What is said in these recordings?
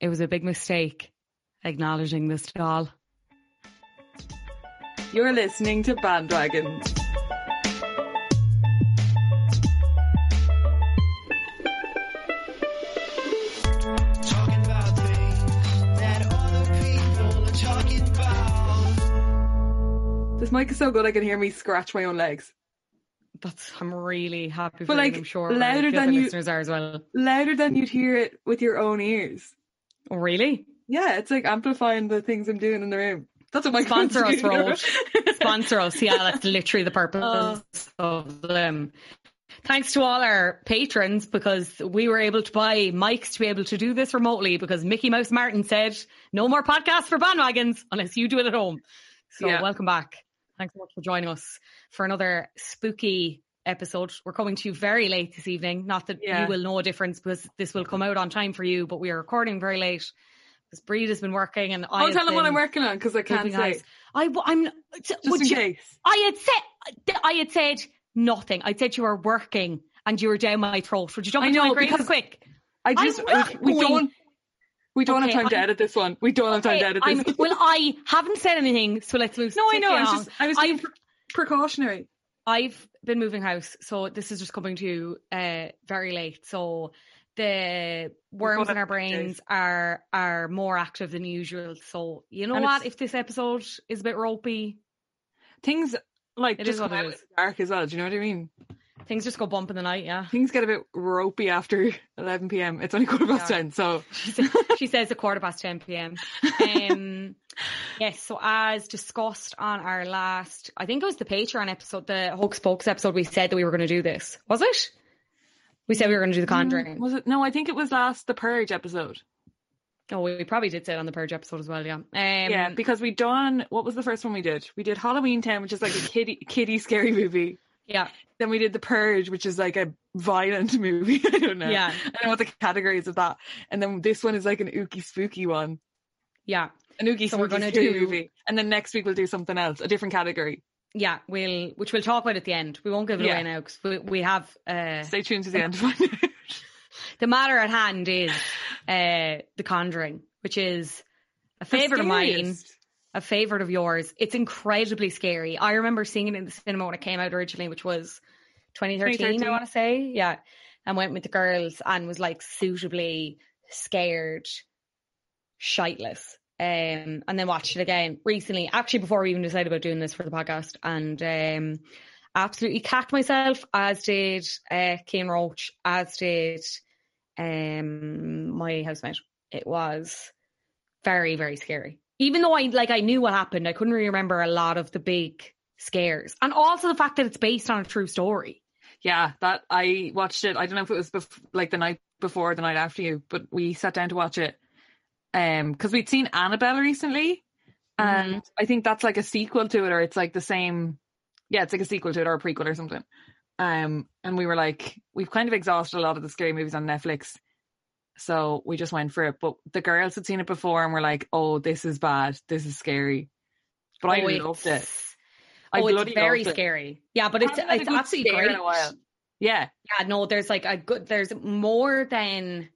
It was a big mistake acknowledging this doll. You're listening to Bandwagons. Talking about things that other people are talking about. This mic is so good I can hear me scratch my own legs. That's I'm really happy for But, you, like, I'm sure louder than you- listeners are as well. Louder than you'd hear it with your own ears. Really? Yeah, it's like amplifying the things I'm doing in the room. That's what my Sponsor us. Road. Sponsor us. Yeah, that's literally the purpose Oh. of them. Thanks to all our patrons because we were able to buy mics to be able to do this remotely because Mickey Mouse Martin said no more podcasts for bandwagons unless you do it at home. So Yeah. welcome back. Thanks so much for joining us for another spooky episode. We're coming to you very late this evening. Not that Yeah. you will know a difference because this will come mm-hmm. out on time for you, but we are recording very late because Bríd has been working and I I'll tell them what I'm working on because I can't say. house. I, I'm. Just would in you, case. I had said I had said nothing. I said you were working and you were down my throat. Would you jump I into know, my grave because quick? I just I'm we, going- don't we don't Okay, have time to I'm- edit this one. We don't have time to Okay, edit I'm- this. one. well, I haven't said anything, so let's move. no, I know. I was just I was being precautionary. I've been moving house, so this is just coming to you uh, very late. So the worms in our have days. brains are are more active than usual. So you know And what? If this episode is a bit ropey, Things like It just is what it is. dark as well. Do you know what I mean? Things just go bump in the night. Yeah. Things get a bit ropey after 11 p.m. It's only quarter past Yeah. 10, so she, says, she says a quarter past 10 p.m. Um, yes, so as discussed on our last, I think it was the Patreon episode, the Hocus Pocus episode, we said that we were going to do this. Was it? We said we were going to do the Conjuring. was it? No, I think it was last the Purge episode. Oh, we probably did say it on the Purge episode as well, yeah. Um, yeah, because we done what was the first one we did? We did Halloween Town, which is like a kiddie kiddie scary movie. Yeah, Then we did The Purge, which is like a violent movie. I don't know. Yeah. I don't know what the categories of that. And then this one is like an ooky spooky one. yeah, An ooky So we're spooky gonna do- movie. And then next week we'll do something else, a different category. yeah. We'll, which we'll talk about at the end. We won't give it Yeah. away now because we, we have, uh, Stay tuned to the end to find out. the matter at hand is, uh, The Conjuring, which is a favorite of mine. A favorite of yours. It's incredibly scary. I remember seeing it in the cinema when it came out originally, which was 2013, 2013. I want to say. Yeah. And went with the girls and was like suitably scared, shiteless. Um, and then watched it again recently, actually before we even decided about doing this for the podcast, and um, absolutely cacked myself, as did uh, Kane Roach, as did um, my housemate. It was very, very scary. Even though I like I knew what happened, I couldn't really remember a lot of the big scares. And also the fact that it's based on a true story. Yeah, that I watched it. I don't know if it was bef- like the night before, or the night after you, but we sat down to watch it. Um, because we'd seen Annabelle recently, and Mm-hmm. I think that's like a sequel to it, or it's like the same. Yeah, it's like a sequel to it or a prequel or something. Um, and we were like, we've kind of exhausted a lot of the scary movies on Netflix. So we just went for it. But the girls had seen it before and were like, oh, this is bad. This is scary. But I Oh, loved it. I oh, it's very it. scary. Yeah, but it's Haven't had a it's absolutely great. in a while. Yeah. Yeah, no, there's like a good. There's more than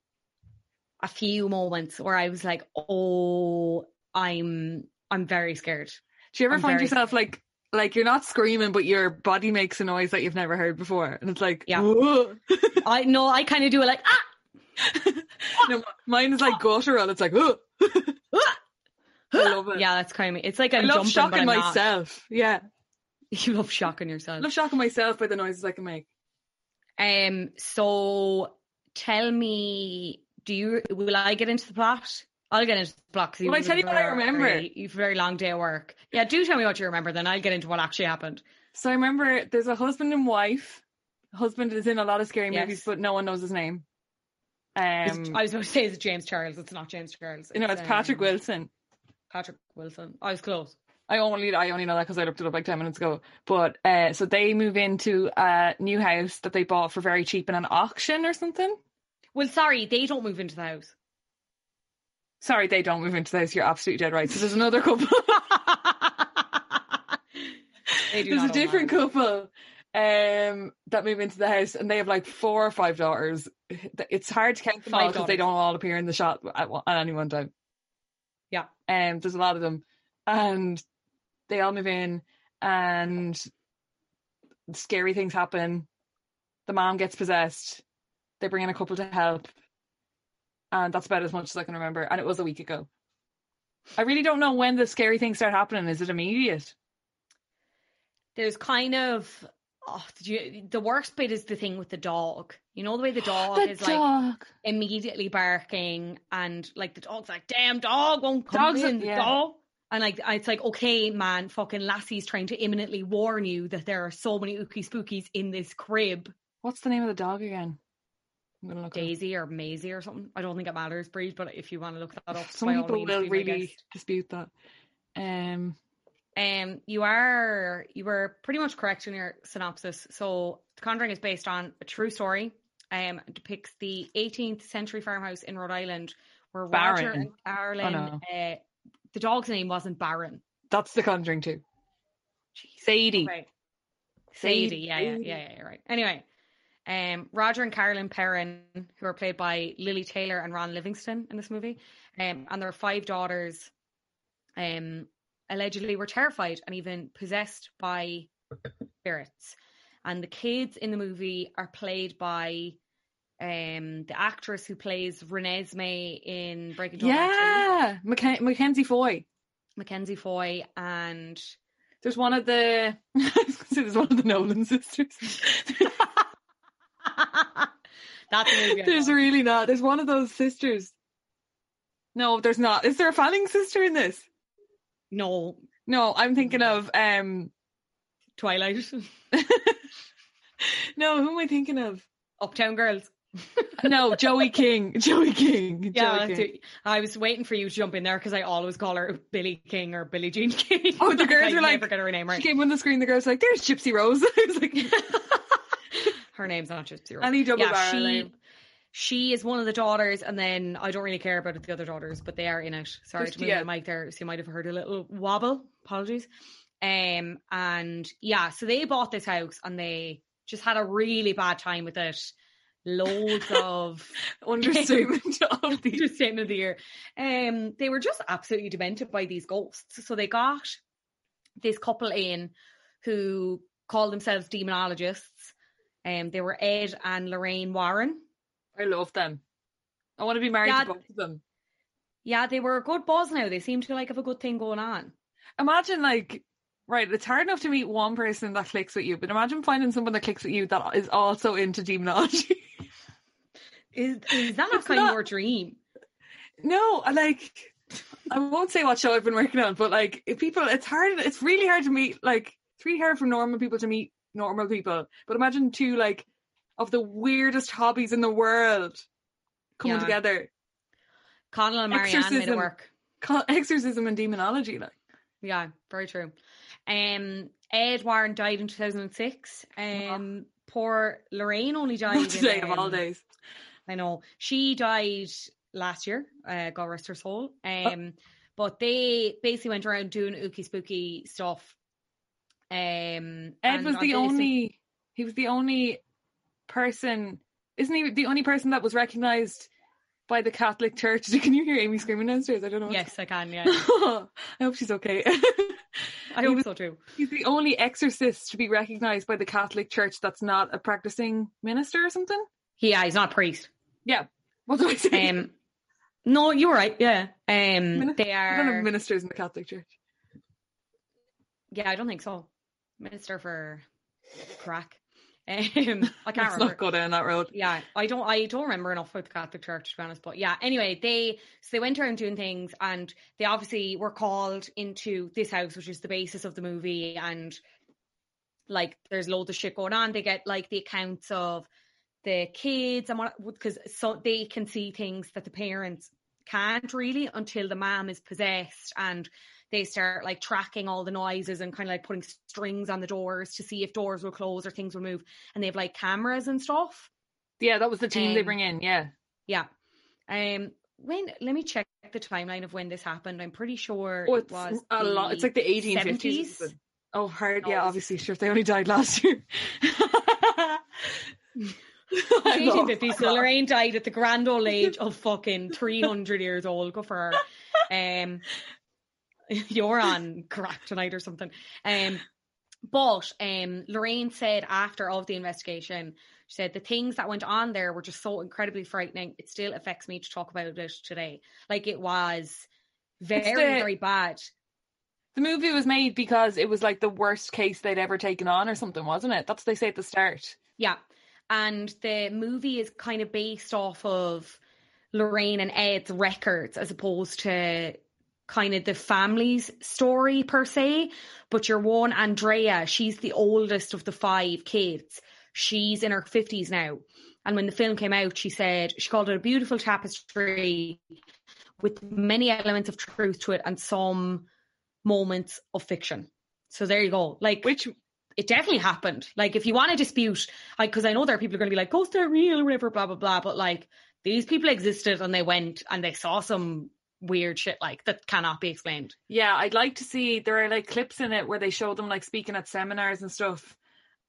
a few moments where I was like, oh, I'm I'm very scared. Do you ever I'm find yourself like like you're not screaming, but your body makes a noise that you've never heard before, and it's like Yeah. "Whoa." I know I kind of do it like ah. No, mine is like guttural. It's like "Whoa." I love it. Yeah, that's kind of me. it's like I I'm love jumping, but shocking I'm not. myself. Yeah, You love shocking yourself. I love shocking myself by the noises I can make. Um. So tell me, do you will I get into the plot? I'll get into the plot. Will I tell you what I very- remember? You've a very long day at work. Yeah, do tell me what you remember. Then I'll get into what actually happened. So I remember there's a husband and wife. Husband is in a lot of scary Yes. movies, but no one knows his name. It's- Um, I was about to say it's James Charles. It's not James Charles. you know, it's Patrick um, Wilson. Patrick Wilson. I was close. I only I only know that because I looked it up like ten minutes ago. But uh, so they move into a new house that they bought for very cheap in an auction or something. Well, sorry, they don't move into the house. Sorry, they don't move into the house. You're absolutely dead right. So there's another couple. There's a different couple um that move into the house and they have like four or five daughters. It's hard to count them Five all because they don't all appear in the shot at, at any one time. Yeah. Um, there's a lot of them, and they all move in, and scary things happen. The mom gets possessed. They bring in a couple to help, and that's about as much as I can remember. And it was a week ago. I really don't know when the scary things start happening. Is it immediate? There's kind of oh, you, the worst bit is the thing with the dog. You know the way the dog The is like immediately barking and like the dog's like, damn dog won't come Dogs in, the yeah. dog. And like it's like, okay, man, fucking Lassie's trying to imminently warn you that there are so many ookie spookies in this crib. What's the name of the dog again? I'm gonna look. Daisy or Maisie or something. I don't think it matters, Bríd, but if you want to look that up, Some people will really dispute that. Um, Um, you are you were pretty much correct in your synopsis. So, The Conjuring is based on a true story. Um, it depicts the 18th century farmhouse in Rhode Island where Roger Baron. and Carolyn. no. Uh, the dog's name wasn't Baron. that's the Conjuring too. Sadie. Okay. Sadie, Sadie. yeah, yeah, yeah, yeah, right. Anyway, um, Roger and Carolyn Perron, who are played by Lili Taylor and Ron Livingston in this movie, um, and their five daughters, um, allegedly were terrified and even possessed by spirits. And the kids in the movie are played by um the actress who plays Renesmee in Breaking Dawn Yeah, Macke- Mackenzie Foy. Mackenzie Foy, and There's one of the. There's one of the Nolan sisters. that's a movie. There's really not. There's one of those sisters. No, there's not. Is there a Fanning sister in this? No No, I'm thinking of um. Twilight. No, who am I thinking of? Uptown Girls. No, Joey King. Joey King. Yeah, Joey King. I was waiting for you to jump in there because I always call her Billy King or Billie Jean King. Oh, the girls I are like- never get her name She came on the screen. The girl's like, "There's Gypsy Rose." I was like, her name's not just zero. Any double yeah, she name. She is one of the daughters, and then I don't really care about the other daughters, but they are in it. Sorry Just- to move yeah. the mic there, so you might have heard a little wobble. Apologies. Um, and yeah, so they bought this house and they just had a really bad time with it. Loads of understatement of the understatement of the year. Um, they were just absolutely demented by these ghosts. So they got this couple in who called themselves demonologists. Um, they were Ed and Lorraine Warren. I love them. I want to be married Yeah. to both of them. Yeah, they were a good buzz now. They seem to like have a good thing going on. Imagine like right, it's hard enough to meet one person that clicks with you, but imagine finding someone that clicks with you that is also into demonology. Is, is that not kind of your dream? no, I like I won't say what show I've been working on, but like if people it's hard it's really hard to meet like it's really hard for normal people to meet normal people. But imagine two like of the weirdest hobbies in the world coming Yeah. together. Connell and Marianne made it Exorcism. work. Exorcism and demonology, like Yeah, very true. Um, Ed Warren died in 2006. Um, poor Lorraine only died. Not today in, of all um, days. I know she died last year. Uh, God rest her soul. Oh. Um, but they basically went around doing ooky spooky stuff. Um, Ed was the only. He was the only person. Isn't he the only person that was recognised by the Catholic Church? Can you hear Amy screaming downstairs? I don't know. Yes, I can. Yeah, I hope she's okay. I hope was- so too. He's the only exorcist to be recognised by the Catholic Church that's not a practicing minister or something. Yeah, he's not a priest. Yeah. What do I say? Um, no, you were right. Yeah. Um, Min- they I don't have are. ministers in the Catholic Church. Yeah, I don't think so. Minister for crack. Um, I can't Let's remember. not go down that road. yeah i don't i don't remember enough about the catholic church to be honest but yeah anyway they so they went around doing things and they obviously were called into this house which is the basis of the movie and like there's loads of shit going on they get like the accounts of the kids and what because so they can see things that the parents can't really until the mom is possessed and they start like tracking all the noises and kind of like putting strings on the doors to see if doors will close or things will move and they have like cameras and stuff Yeah, that was the team they Um, bring in. Yeah. yeah. Um. When let me check the timeline of when this happened. I'm pretty sure Oh, it was a lot. It's like the 1850s. 70s. Oh, hard. No, Yeah, obviously. Sure, they only died last year. I 1850s. So Lorraine died at the grand old age of fucking 300 years old. Go for her. Um, you're on crack tonight or something. Um, but um, Lorraine said after all of the investigation, she said the things that went on there were just so incredibly frightening. It still affects me to talk about it today. Like it was very, the- very bad. The movie was made because it was like the worst case they'd ever taken on or something, wasn't it? That's what they say at the start. Yeah. And the movie is kind of based off of Lorraine and Ed's records as opposed to kind of the family's story per se. But your one, Andrea, she's the oldest of the five kids. She's in her 50s now. And when the film came out, she said she called it a beautiful tapestry with many elements of truth to it and some moments of fiction. So there you go. Like Which it definitely happened. Like, if you want to dispute, like because I know there are people who are going to be like, oh, ghosts are real whatever, blah, blah, blah. But like, these people existed and they went and they saw some weird shit like that cannot be explained. Yeah, I'd like to see there are like clips in it where they show them like speaking at seminars and stuff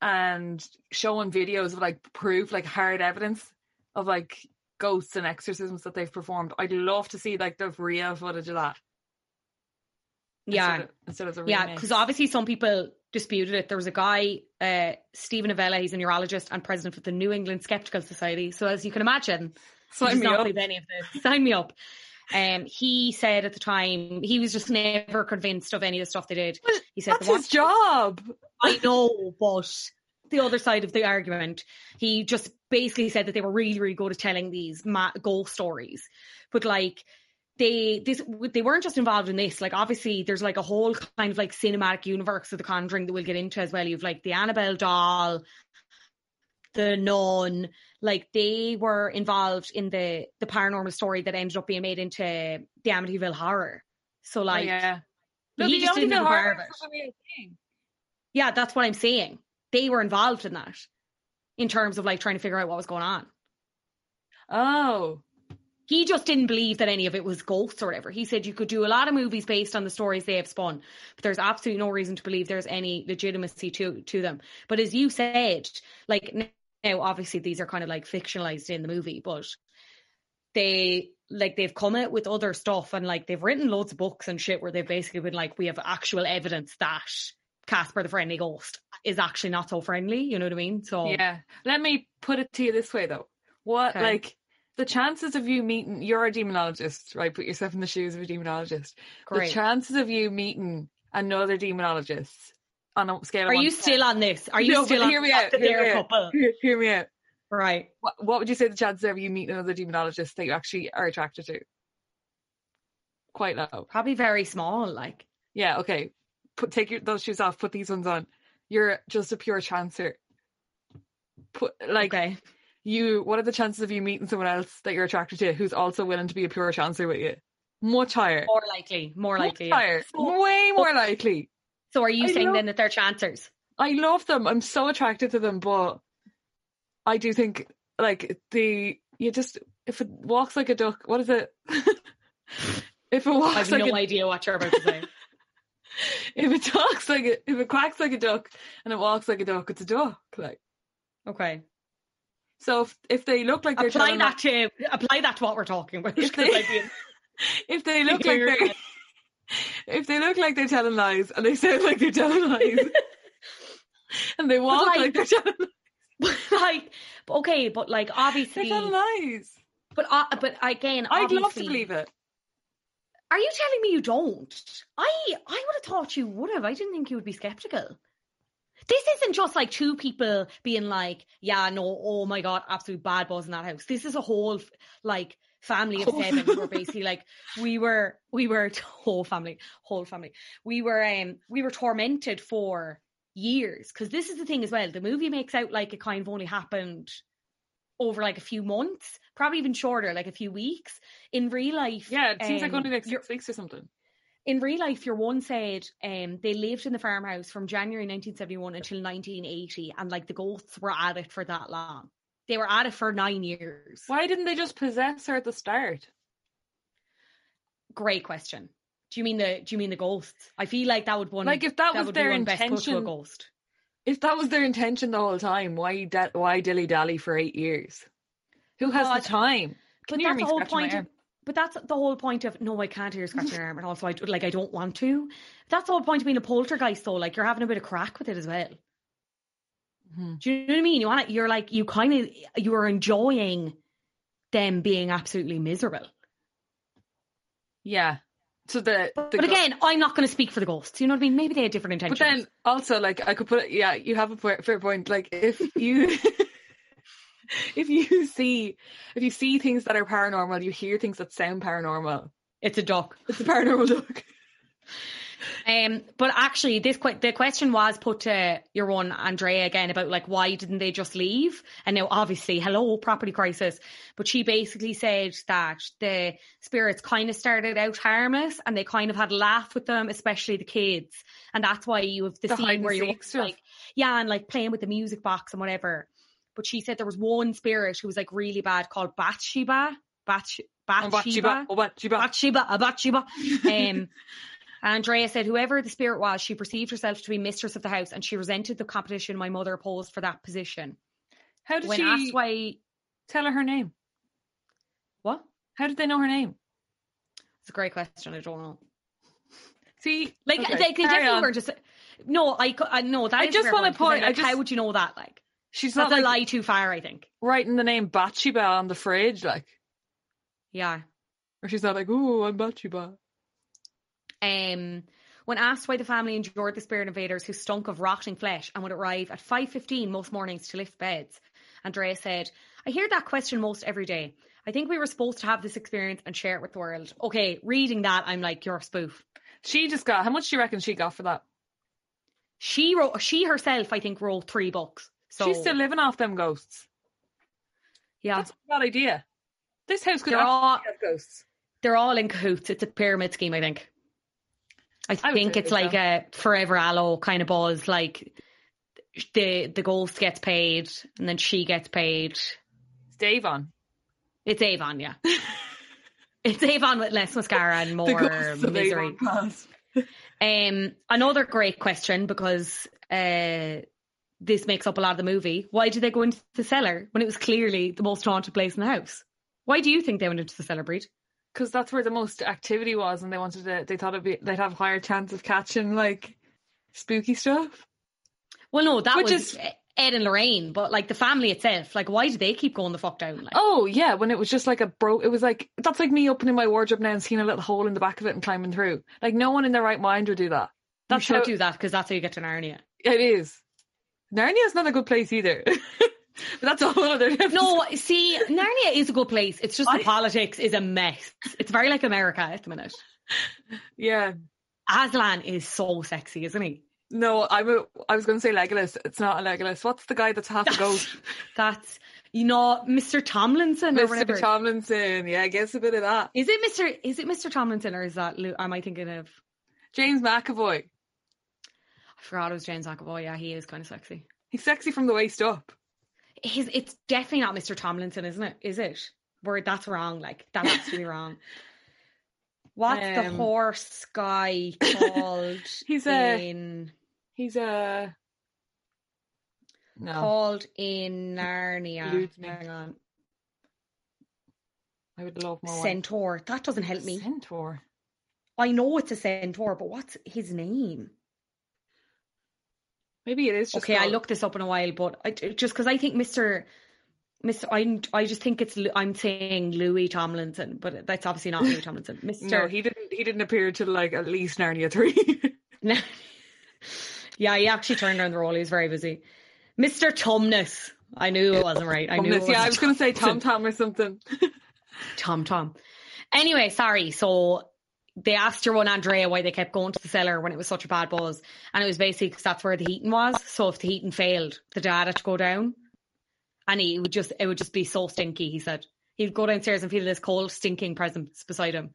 and showing videos of like proof, like hard evidence of like ghosts and exorcisms that they've performed. I'd love to see like the real footage of that. Yeah. Instead of, instead of the Yeah. Because obviously some people disputed it. There was a guy, uh, Steven Novella, he's a neurologist and president of the New England Skeptical Society. So as you can imagine, Sign me not up. any of this. Sign me up. Um, he said at the time he was just never convinced of any of the stuff they did. Well, He said That's the his job. I know, but the other side of the argument, he just basically said that they were really, really good at telling these ma- ghost stories. But like, they this they weren't just involved in this. Like, obviously, there's like a whole kind of like cinematic universe of The Conjuring that we'll get into as well. You've like the Annabelle doll, the nun. Like, they were involved in the the paranormal story that ended up being made into the Amityville Horror. So oh, like, oh, yeah. No, he the just didn't Amityville Horror yeah, that's what I'm saying. They were involved in that in terms of like trying to figure out what was going on. Oh. He just didn't believe that any of it was ghosts or whatever. He said you could do a lot of movies based on the stories they have spun, but there's absolutely no reason to believe there's any legitimacy to to them. But as you said, like now obviously these are kind of like fictionalized in the movie, but they like they've come out with other stuff and like they've written loads of books and shit where they've basically been like we have actual evidence that Casper the Friendly Ghost is actually not so friendly. You know what I mean? So Yeah. Let me put it to you this way though. What Okay. like the chances of you meeting you're a demonologist, right? Put yourself in the shoes of a demonologist. great. The chances of you meeting another demonologist on a scale of Are you still 10. on this? Are you No, still on hear me out, hear they're me a out. couple? Hear, hear me out. Right. What, what would you say the chances of you meeting another demonologist that you actually are attracted to? Quite low. Probably very small, like Yeah, okay. Put take your those shoes off, put these ones on. You're just a pure chancer. Put like okay. you what are the chances of you meeting someone else that you're attracted to who's also willing to be a pure chancer with you? Much higher. More likely. More Much likely. yeah. higher. Way more likely. So are you I saying love- then that they're chancers? I love them. I'm so attracted to them, but I do think like the you just if it walks like a duck, what is it? if it walks, I have like no a, idea what you're about to say. if it talks like a, if it quacks like a duck and it walks like a duck, it's a duck. Like Okay. so if if they look like they're Apply that to apply that to what we're talking about. If they- if they look like they're. If they look like they're telling lies and they sound like they're telling lies and they walk like- like, they're telling lies. But like okay, but like they're obviously, telling lies. but uh, but again, I'd love to believe it. Are you telling me you don't? I I would have thought you would have. I didn't think you would be skeptical. This isn't just like two people being like, yeah, no, oh my god, absolute bad buzz in that house. This is a whole like family of seven were basically like we were we were whole family, whole family. We were um we were tormented for years because this is the thing as well. The movie makes out like it kind of only happened over like a few months, probably even shorter, like a few weeks. In real life, Yeah, it seems like um, only like six weeks or something. in real life, your one said um, they lived in the farmhouse from January 1971 until 1980, and like the ghosts were at it for that long. They were at it for nine years. Why didn't they just possess her at the start? Great question. Do you mean the Do you mean the ghosts? I feel like that would one Like, if that was their be one best put to a intention- ghost. If that was their intention the whole time, why da- why dilly dally for eight years? Who has God, the time? But Can you hear that's me the whole point of. But that's the whole point of no, I can't hear you scratching your arm, and also I like I don't want to. That's the whole point of being a poltergeist, though. Like you're having a bit of crack with it as well. Mhm. Do you know what I mean? You want to, you're like you kind of you are enjoying them being absolutely miserable. Yeah. So the, the But go- again, I'm not going to speak for the ghosts. You know what I mean? Maybe they had different intentions. But then also like I could put it yeah, you have a fair fair point. Like if you if you see if you see things that are paranormal, you hear things that sound paranormal. it's a duck. It's a paranormal duck. Um, but actually, this que- the question was put to your one Andrea again about like why didn't they just leave? And now, obviously, hello property crisis. But she basically said that the spirits kind of started out harmless and they kind of had a laugh with them, especially the kids, and that's why you have the, The scene where you're like, yeah, and like playing with the music box and whatever. But she said there was one spirit who was like really bad called Bathsheba. Bath Oh, Bathsheba. Bathsheba. Oh, Bathsheba. Bathsheba, Bathsheba. Um, Andrea said, whoever the spirit was, she perceived herself to be mistress of the house and she resented the competition my mother posed for that position. How did when she asked why, tell her her name? what? How did they know her name? It's a great question. I don't know. See, Like, okay, they, they definitely on. were just, no, I, I uh, no, that I just point, 'cause I'm point- I like, just- how would you know that? Like, She's not a like lie too far, I think. writing the name Bathsheba on the fridge, like, Yeah. or she's not like, "Ooh, I'm Bathsheba." Um, when asked why the family endured the spirit invaders who stunk of rotting flesh and would arrive at 5.15 most mornings to lift beds, Andrea said, I hear that question most every day. I think we were supposed to have this experience and share it with the world. Okay, reading that, I'm like, you're a spoof. She just got how much do you reckon she got for that? She wrote, she herself, I think, wrote three books. So She's still living off them ghosts. yeah, That's a bad idea. This house could They're all- have ghosts. they're all in cahoots. It's a pyramid scheme, I think. I I think it's so. like a forever aloe kind of buzz. Like the the ghost gets paid, and then she gets paid. It's Avon. It's Avon, yeah. it's Avon with less mascara and more misery. Um, another great question because uh, this makes up a lot of the movie. Why did they go into the cellar when it was clearly the most haunted place in the house? Why do you think they went into the cellar, Bríd? Because that's where the most activity was, and they wanted to. They thought it'd be, they'd have a higher chance of catching like spooky stuff. Well, no, that Which was is- Ed and Lorraine, but like the family itself, like why do they keep going the fuck down? Like, Oh yeah, when it was just like a bro, it was like that's like me opening my wardrobe now and seeing a little hole in the back of it and climbing through. Like no one in their right mind would do that. you That's should how do that because that's how you get to Narnia. it is. Narnia is not a good place either, but that's a whole other. No, see, Narnia is a good place. It's just the I- politics is a mess. It's very like America at the minute. yeah, Aslan is so sexy, isn't he? no, I'm a. I was going to say Legolas. It's not a Legolas. What's the guy that's half a goat? That's you know Mr. Tomlinson or whatever. Mr. Tomlinson. Yeah, I guess a bit of that. is it Mr. Is it Mr. Tomlinson or is that Lou? Am I thinking of? James McAvoy. I forgot it was James McAvoy. Yeah, he is kind of sexy. He's sexy from the waist up. His it's definitely not Mr. Tomlinson, isn't it? Is it? Where that's wrong. Like that has to be wrong. What's the Um, horse guy called? He's a- in He's a no. called in Narnia. Hang on. I would love more. Centaur. That doesn't help me. Centaur. I know it's a centaur, but what's his name? Maybe it is just okay, I looked this up in a while, but I, just because I think Mr. Mr. I I just think it's I'm saying Louis Tomlinson, but that's obviously not Louis Tomlinson. Mr. No, he didn't. He didn't appear till like at least Narnia three. No. yeah, he actually turned down the role. He was very busy. Mr. Tumnus. I knew it wasn't right. I knew it yeah, I was going to say Tom Tom or something. Tom Tom. Anyway, sorry. So they asked your one Andrea why they kept going to the cellar when it was such a bad buzz, and it was basically because that's where the heating was. So if the heating failed, the dad had to go down, and he would just it would just be so stinky. He said he'd go downstairs and feel this cold, stinking presence beside him.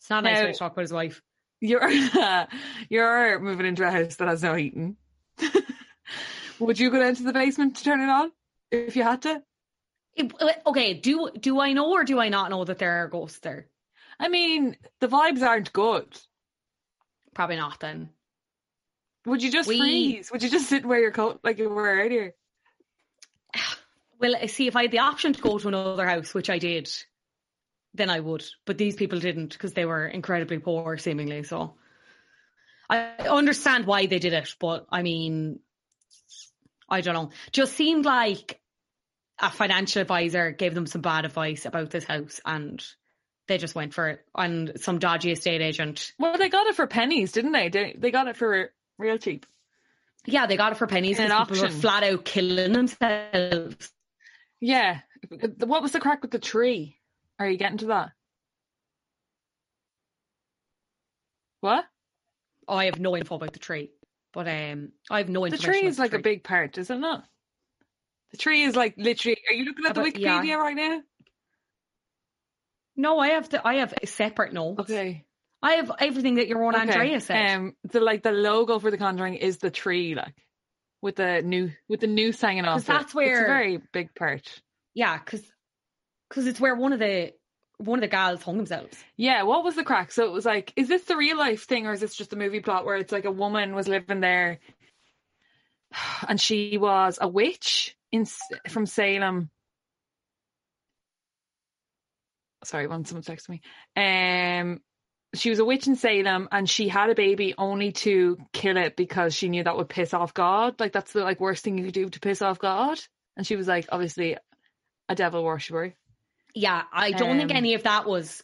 It's not a nice Now- way to talk about his wife. You're you're moving into a house that has no heating. Would you go down to the basement to turn it on if you had to? It- okay, do do I know or do I not know that there are ghosts there? I mean, the vibes aren't good. Probably not. Then Would you just We- freeze? Would you just sit and wear your coat like you were earlier? Well, I see if I had the option to go to another house, which I did, then I would. But these people didn't because they were incredibly poor, seemingly. So I understand why they did it, but I mean, I don't know. Just seemed like a financial advisor gave them some bad advice about this house, and they just went for it. And some dodgy estate agent, Well, they got it for pennies, didn't they? They, they got it for real cheap. yeah, they got it for pennies And people were flat out killing themselves. Yeah. What was the crack with the tree? Are you getting to that? What? Oh, I have no info about the tree, but um, I have no info. The tree is the like a big part, is it not? The tree is like literally. Are you looking at the Wikipedia yeah. right now? No, I have the I have separate notes. Okay. I have everything that your own Okay. Andrea said. Um, the like the logo for the Conjuring is the tree, like with the new with the noose hanging off. it. that's where it's a very big part. yeah, because because it's where one of the one of the gals hung themselves. Yeah, what was the crack? So it was like, is this the real life thing or is this just a movie plot where it's like a woman was living there and she was a witch in from Salem? Sorry, one someone texted me. Um, she was a witch in Salem and she had a baby only to kill it because she knew that would piss off God. Like that's the like worst thing you could do to piss off God. And she was like, obviously, a devil worshipper. Yeah, I don't think Um, any of that was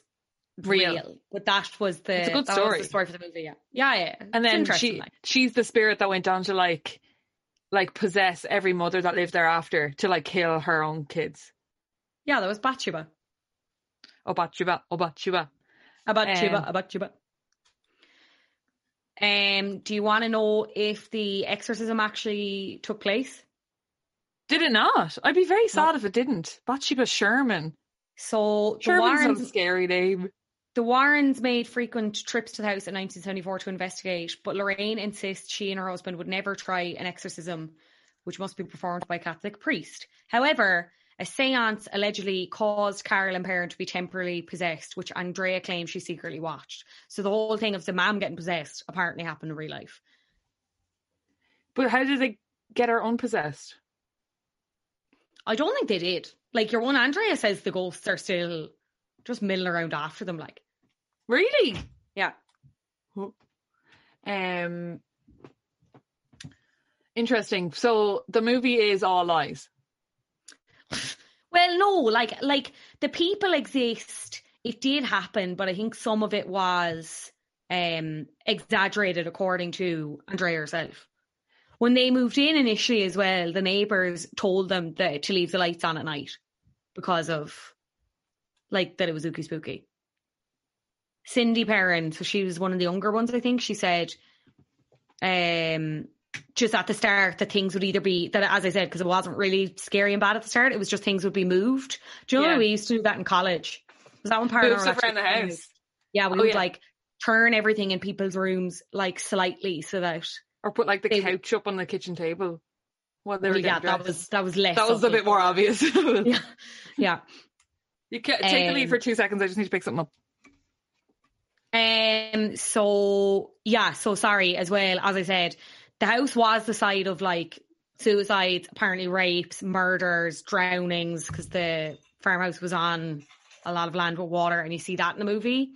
real. real, but that was the It's a good story. The story for the movie. Yeah, yeah, yeah. and It's then she like. she's the spirit that went down to like like possess every mother that lived thereafter to like kill her own kids. yeah, that was Bathsheba. Bathsheba, oh Bathsheba. Bathsheba, Um, Bathsheba. Um, do you want to know if the exorcism actually took place? Did it not? I'd be very sad if it didn't. Bathsheba Sherman. So the Sherman's Warrens, a scary name. The Warrens made frequent trips to the house in 1974 to investigate, but Lorraine insists she and her husband would never try an exorcism, which must be performed by a Catholic priest. However, a seance allegedly caused Carolyn Perron to be temporarily possessed, which Andrea claims she secretly watched. So the whole thing of the mom getting possessed apparently happened in real life. But how did they get her unpossessed? I don't think they did. Like your one Andrea says the ghosts are still just milling around after them, like. Really? Yeah. Um interesting. So the movie is all lies. Well, no, like like the people exist. It did happen, but I think some of it was um exaggerated according to Andrea herself. When they moved in initially as well, the neighbours told them that to leave the lights on at night because of like that it was ooky spooky. Cindy Perron, so she was one of the younger ones, I think. She said um just at the start that things would either be that as I said, because it wasn't really scary and bad at the start, it was just things would be moved. Do you know Yeah. we used to do that in college? Was that one part Move stuff around the house. Yeah, we Oh, would yeah. like turn everything in people's rooms like slightly so that Or put like the couch up on the kitchen table. What they were Well, yeah, that was that was less. that was a bit more obvious. Yeah, yeah. You can take the lead Um, for two seconds. I just need to pick something up. Um. So yeah. So sorry as well. As I said, the house was the site of like suicides, apparently rapes, murders, drownings, because the farmhouse was on a lot of land with water, and you see that in the movie.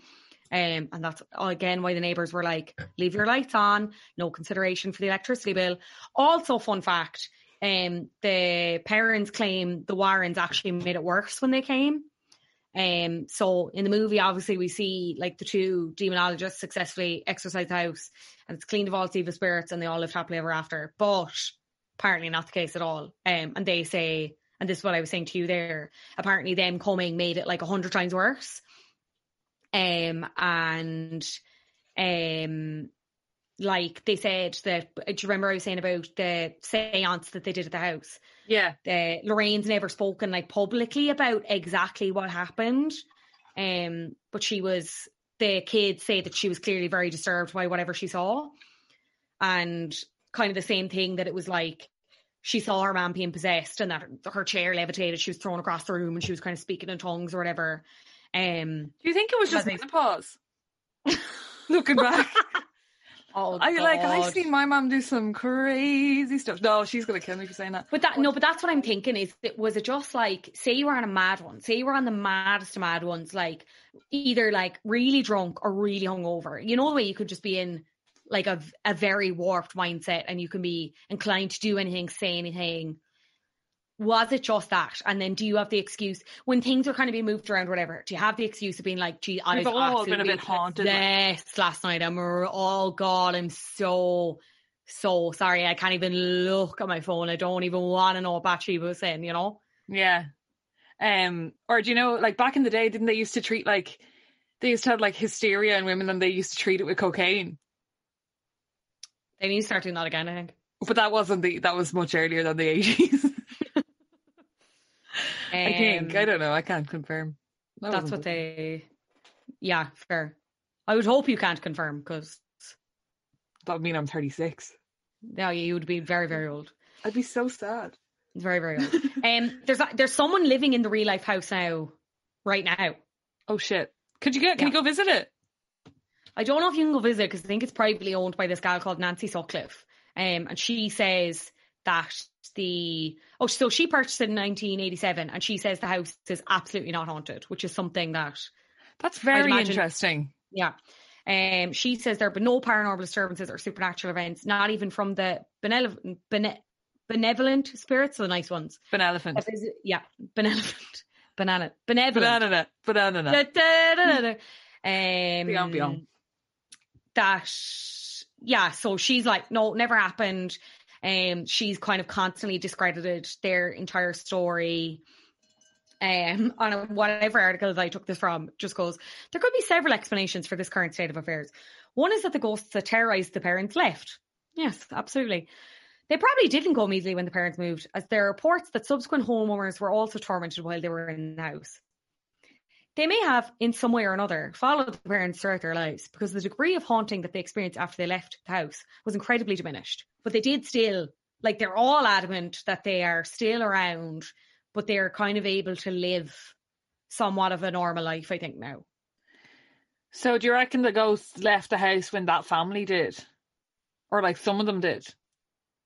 Um, and that's again why the neighbors were like, "Leave your lights on, no consideration for the electricity bill." Also, fun fact: um, the parents claim the Warrens actually made it worse when they came. Um, so in the movie, obviously, we see like the two demonologists successfully exorcise the house, and it's cleaned of all evil spirits, and they all live happily ever after. But apparently, not the case at all. Um, and they say, and this is what I was saying to you there. Apparently, them coming made it like a hundred times worse. Um, and um, like they said that. Do you remember I was saying about the seance that they did at the house? Yeah. uh, Lorraine's never spoken like publicly about exactly what happened. Um, but she was the kids say that she was clearly very disturbed by whatever she saw, and kind of the same thing that it was like she saw her man being possessed and that her, chair levitated. She was thrown across the room and she was kind of speaking in tongues or whatever. Um, Do you think it was just menopause? Looking back, oh, I like I God. seen my mom do some crazy stuff. No, she's gonna kill me for saying that. But that no, but that's what I'm thinking is it was it just like say you were on a mad one, say you were on the maddest of mad ones, like either like really drunk or really hungover. You know the way you could just be in like a a very warped mindset and you can be inclined to do anything, say anything. Was it just that? And then do you have the excuse when things are kind of being moved around, whatever? Do you have the excuse of being like, gee, I was all been a bit haunted, like- possessed last night. I'm oh god, I'm so so sorry. I can't even look at my phone. I don't even want to know what Bathsheba was saying, you know? Yeah. Um, or do you know, like back in the day, didn't they used to treat like they used to have like hysteria in women and they used to treat it with cocaine? They need to start doing that again, I think. But that wasn't the that was much earlier than the eighties. I think. I Um, don't know. I can't confirm. That That's what the- they. Yeah, fair. I would hope you can't confirm because that would mean I'm thirty six. yeah, you would be very, very old. I'd be so sad. Very, very old. um, there's there's someone living in the real life house now, right now. Oh shit. Could you get can you go visit it? I don't know if you can go visit because I think it's privately owned by this gal called Nancy Sutcliffe. Um, and she says that the oh, so she purchased it in 1987, and she says the house is absolutely not haunted, which is something that That's very imagine- interesting. yeah. Um, she says there have been no paranormal disturbances or supernatural events, not even from the benevolent, bene- benevolent spirits, the nice ones. Benevolent. Yeah, benevolent, banana, benevolent. Banana. Banana. Da, da, da, da, da. Beyond, Um, beyond. that yeah, so she's like, no, never happened. Um, she's kind of constantly discredited their entire story. Um, on a, whatever article that I took this from, just goes, there could be several explanations for this current state of affairs. One is that the ghosts that terrorized the parents left. Yes, absolutely. They probably didn't go immediately when the parents moved, as there are reports that subsequent homeowners were also tormented while they were in the house. They may have, in some way or another, followed the parents throughout their lives because the degree of haunting that they experienced after they left the house was incredibly diminished. But they did still, like, they're all adamant that they are still around, but they're kind of able to live somewhat of a normal life, I think, now. So do you reckon the ghosts left the house when that family did? Or like some of them did?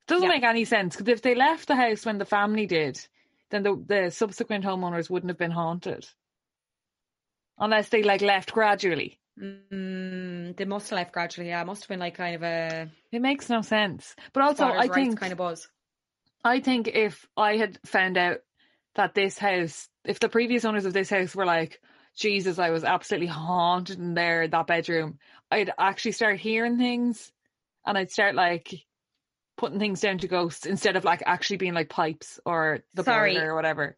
Doesn't Yeah. make any sense because if they left the house when the family did, then the the subsequent homeowners wouldn't have been haunted. Unless they like left gradually. Mm, they must have left gradually, yeah. It must have been like kind of a It makes no sense. But also I think kind of buzz. I think if I had found out that this house, if the previous owners of this house were like, Jesus, I was absolutely haunted in there, that bedroom, I'd actually start hearing things and I'd start like putting things down to ghosts instead of like actually being like pipes or the Sorry. boiler or whatever.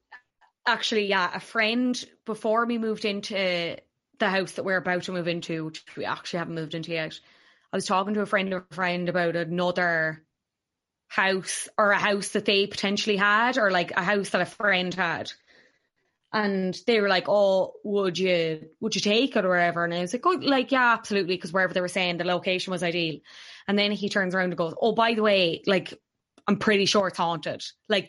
Actually, yeah, a friend before we moved into the house that we're about to move into, which we actually haven't moved into yet. I was talking to a friend of a friend about another house or a house that they potentially had, or like a house that a friend had. And they were like, "Oh, would you would you take it or whatever?" And I was like, "Oh, like yeah, absolutely," because wherever they were saying the location was ideal. And then he turns around and goes, "Oh, by the way, like I'm pretty sure it's haunted. Like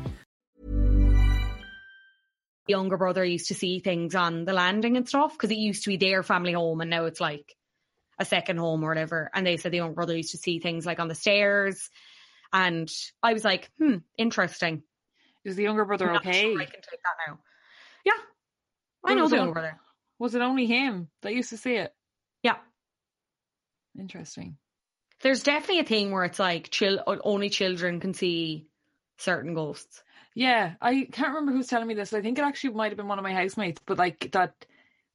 younger brother used to see things on the landing and stuff because it used to be their family home and now it's like a second home or whatever. And they said the younger brother used to see things like on the stairs. And I was like, hmm, interesting. Is the younger brother okay? sure I can take that now. Yeah. I know the younger brother. Was it only him that used to see it? Yeah. Interesting. There's definitely a thing where it's like chil- only children can see certain ghosts. Yeah, I can't remember who's telling me this. I think it actually might have been one of my housemates, but like that,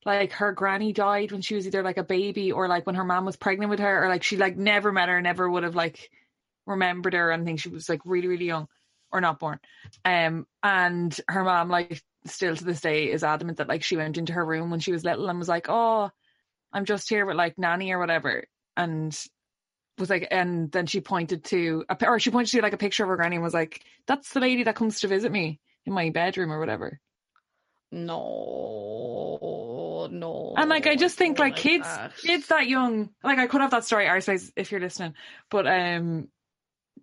like her granny died when she was either like a baby or like when her mom was pregnant with her, or like she like never met her, never would have like remembered her, and think she was like really really young or not born. Um, and her mom like still to this day is adamant that like she went into her room when she was little and was like, oh, I'm just here with like nanny or whatever, and was like, and then she pointed to, a, or she pointed to like a picture of her granny and was like, "That's the lady that comes to visit me in my bedroom or whatever." No, no. And like, I just think don't like kids, that. kids that young, like I could have that story, space, if you're listening, but um,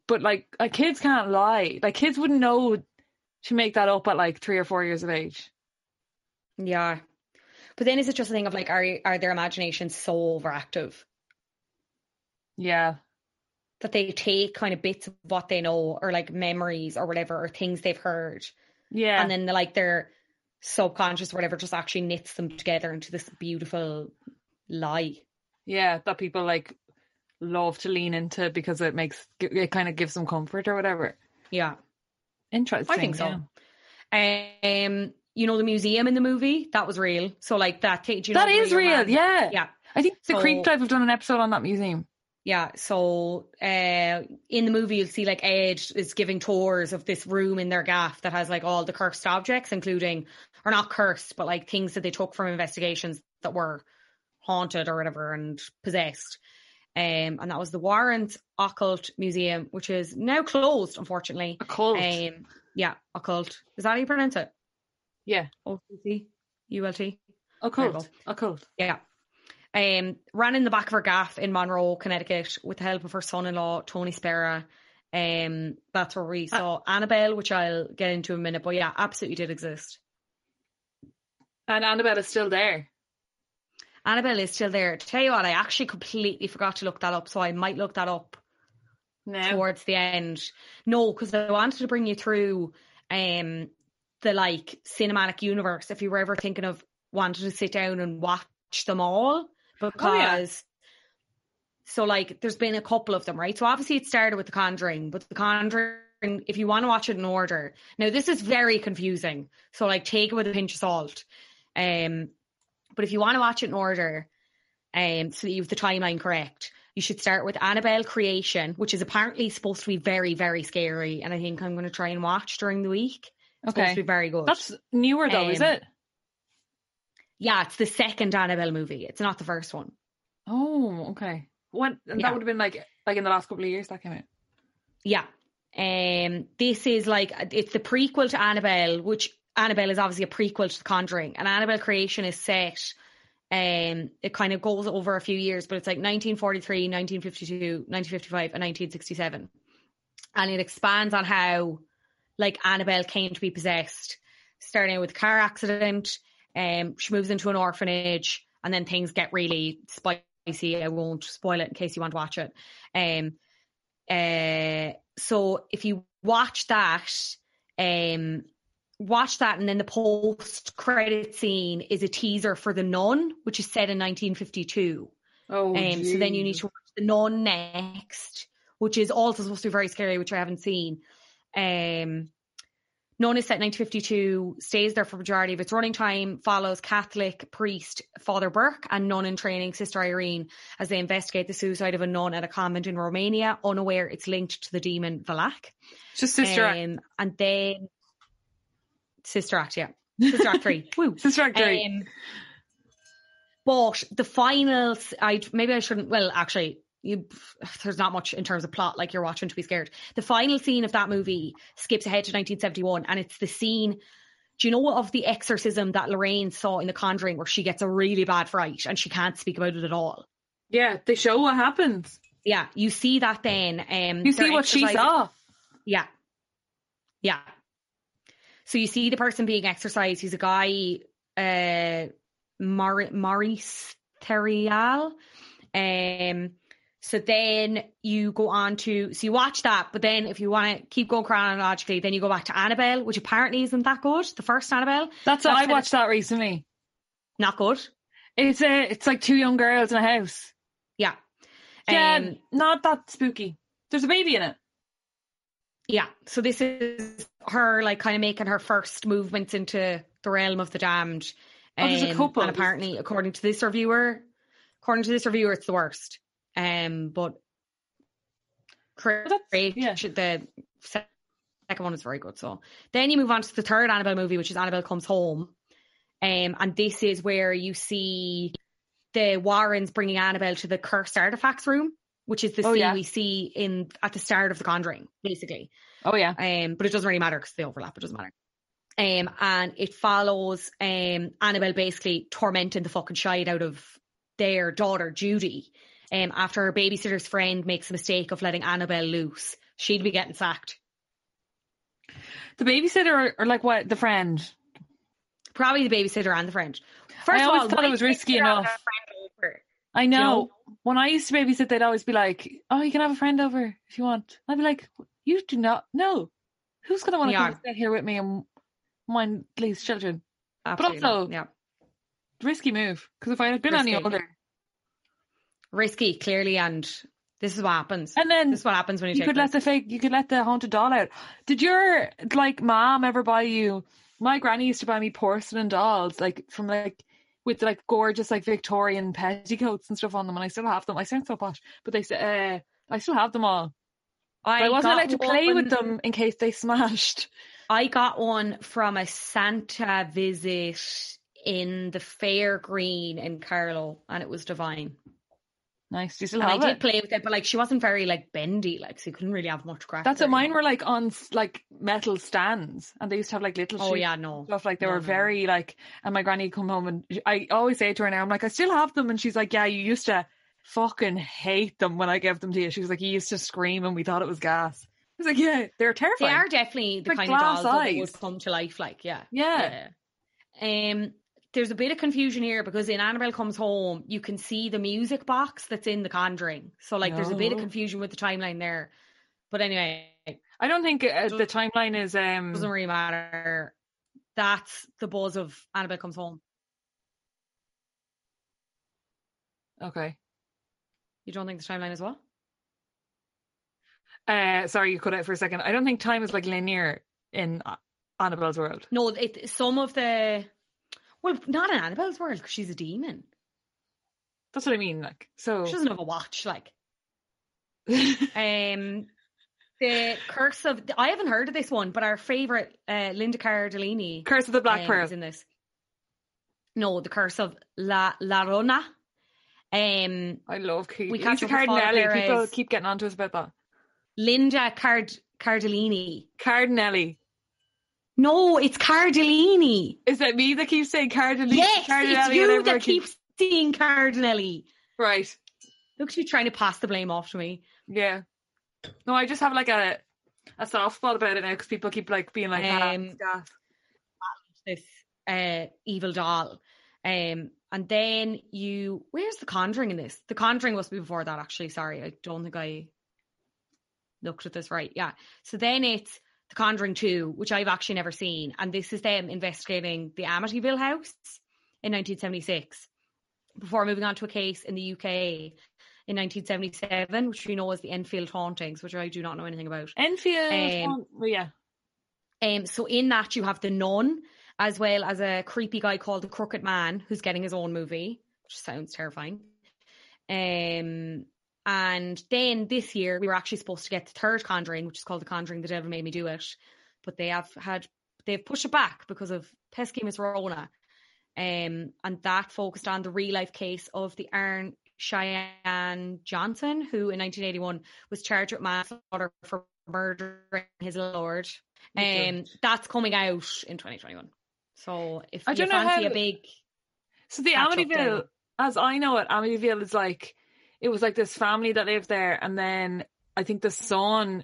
but like, like kids can't lie. Like kids wouldn't know to make that up at like three or four years of age. Yeah. But then is it just a thing of like, are are their imaginations so overactive Yeah, that they take kind of bits of what they know or like memories or whatever or things they've heard yeah, and then like their subconscious or whatever just actually knits them together into this beautiful lie. yeah. That people like love to lean into because it makes it kind of gives them comfort or whatever. Yeah. Interesting. I think so. yeah. Um, you know the museum in the movie that was real. So like that. You know That is real man? Yeah, Yeah. I think the So- Creek Dive have done an episode on that museum. Yeah, so uh, in the movie you'll see like Ed is giving tours of this room in their gaff that has like all the cursed objects, including or not cursed, but like things that they took from investigations that were haunted or whatever and possessed. Um, and that was the Warren Occult Museum, which is now closed, unfortunately. A cult. Um, yeah, occult. Is that how you pronounce it? yeah, O C C U L T. a There you cult. go. A cult. Yeah. Um, ran in the back of her gaff in Monroe, Connecticut, with the help of her son-in-law Tony Spera. Um, that's where we saw Annabelle, which I'll get into in a minute. But yeah, absolutely did exist. And Annabelle is still there. Annabelle is still there. To tell you what, I actually completely forgot to look that up, so I might look that up No. towards the end. No, because I wanted to bring you through um the like cinematic universe. If you were ever thinking of wanting to sit down and watch them all, because so like there's been a couple of them, right? So obviously it started with The Conjuring, but The Conjuring, if you want to watch it in order, now this is very confusing. So like take it with a pinch of salt. Um, but if you want to watch it in order, um, so that you have the timeline correct, you should start with Annabelle Creation, which is apparently supposed to be very, very scary. And I think I'm going to try and watch during the week. It's supposed Okay. to be very good. That's newer though, is Um, it? Yeah, it's the second Annabelle movie. It's not the first one. Oh, okay. What? And Yeah. that would have been like like in the last couple of years that came out. Yeah. Um, this is like it's the prequel to Annabelle, which Annabelle is obviously a prequel to The Conjuring, and Annabelle Creation is set. Um, it kind of goes over a few years, but it's like 1943, 1952, 1955, and 1967, and it expands on how like Annabelle came to be possessed, starting with a car accident. Um, she moves into an orphanage, and then things get really spicy. I won't spoil it in case you want to watch it. Um, Uh, so if you watch that, um, watch that, and then the post credit scene is a teaser for The Nun, which is set in 1952. Oh, Um, so then you need to watch The Nun next, which is also supposed to be very scary, which I haven't seen. Um, Nun is set in 1952, stays there for majority of its running time, follows Catholic priest Father Burke and nun in training Sister Irene as they investigate the suicide of a nun at a convent in Romania, unaware it's linked to the demon Valak. Just Sister Act. Um, and then Sister Act, yeah. Sister Act 3. Woo. Sister Act 3. Um, but the final, I maybe I shouldn't. Well, actually, you, there's not much in terms of plot. Like you're watching to be scared. The final scene of that movie skips ahead to 1971, and it's the scene. Do you know of the exorcism that Lorraine saw in The Conjuring, where she gets a really bad fright and she can't speak about it at all? yeah, they show what happens. Yeah, you see that then. Um, You see what she saw. Yeah. Yeah. So you see the person being exercised. He's a guy, uh, Mar- Maurice Theriault. Um, so then you go on to, so you watch that, but then if you want to keep going chronologically, then you go back to Annabelle, which apparently isn't that good. The first Annabelle, That's I kind of- watched that recently. not good. It's a, it's like two young girls in a house. Yeah. Yeah, Um, not that spooky. There's a baby in it. Yeah. So this is her like kind of making her first movements into the realm of the damned. Oh, there's a Um, couple. And apparently, according to this reviewer, according to this reviewer, it's the worst. Um, but Craig, yeah. the second one is very good. So then you move on to the third Annabelle movie, which is Annabelle Comes Home. Um, and this is where you see the Warrens bringing Annabelle to the cursed artifacts room, which is the Oh, scene yeah. we see in at the start of The Conjuring, basically. Oh yeah. Um, but it doesn't really matter because they overlap. It doesn't matter. Um, and it follows um Annabelle basically tormenting the fucking shite out of their daughter Judy. Um, after her babysitter's friend makes a mistake of letting Annabelle loose, she'd be getting sacked. The babysitter or, or like what? The friend. Probably the babysitter and the friend. First I of always all, thought it was risky enough. of her friend over? I know. know? When I used to babysit, they'd always be like, "Oh, you can have a friend over if you want." I'd be like, "You do not. No, who's gonna want to come sit here with me and mind these children?" Absolutely also- not. yeah, Risky move. Because if I had been any older, risky clearly, and this is what happens. and then this is what happens when you, you take could let the fake, you could let the haunted doll out. Did your like mom ever buy you? My granny used to buy me porcelain dolls, like from like with like gorgeous like Victorian petticoats and stuff on them, and I still have them. I sound so posh, but they said uh, I still have them all. But I, wasn't allowed to play one- with them in case they smashed. I got one from a Santa visit in the Fair Green in Carlow, and it was divine. Nice. Do you still And I have did it? play with it, but like she wasn't very like bendy, like so you couldn't really have much crack. That's what mine were like on like metal stands, and they used to have like little. Oh yeah, no. Stuff like they No, were no. very like, and my granny come home and I always say to her now, I'm like, I still have them, and she's like, Yeah, you used to fucking hate them when I gave them to you. She was like, You used to scream and we thought it was gas. I was like, Yeah, they're terrifying. They are definitely the Like kind of dolls that would come to life, like yeah, Yeah. Yeah. Um, there's a bit of confusion here because in Annabelle Comes Home, you can see the music box that's in The Conjuring. So like, there's a bit of confusion with the timeline there. But anyway, I don't think uh, the timeline is um doesn't really matter. That's the buzz of Annabelle Comes Home. okay. You don't think the timeline is what? Uh, sorry, you cut out for a second. I don't think time is like linear in uh, Annabelle's world. No, it some of the well, not in Annabelle's world because she's a demon. That's what I mean. Like, so She doesn't have a watch. Like, um, the Curse of I haven't heard of this one, but our favorite uh, Linda Cardellini Curse of the Black um, Pearl. is in this. No, the Curse of La La Rona. Um, I love Keith. We We catch Lisa up Cardinelli. People keep getting onto us about that. Linda Card Cardellini. Cardinelli. No, it's Cardellini. Is it me that keeps saying Cardinelli? Yes, Cardinelli it's you that keep- keeps seeing Cardinelli. Right. Look at you trying to pass the blame off to me. Yeah. No, I just have like a a soft spot about it now because people keep like being like, ah, Um, gas. this uh, evil doll. Um, and then you, where's the Conjuring in this? The Conjuring must be before that, actually. Sorry, I don't think I. looked at this right. Yeah. So then it's The Conjuring 2, which I've actually never seen. And this is them investigating the Amityville house in 1976 before moving on to a case in the UK in 1977, which we know as the Enfield hauntings, which I do not know anything about. Enfield. Um, well, yeah. Um, so in that you have the nun, as well as a creepy guy called the Crooked Man, who's getting his own movie, which sounds terrifying. Um, and then this year we were actually supposed to get the third Conjuring, which is called The Conjuring: The Devil Made Me Do It, but they have had they've pushed it back because of pesky Miss Rona. Um, and that focused on the real life case of the Arne Cheyenne Johnson, who in 1981 was charged with manslaughter for murdering his lord. Um, that's coming out in 2021. So if I you don't know fancy how- a big, So the Amityville, as I know it, Amityville is like it was like this family that lived there, and then I think the son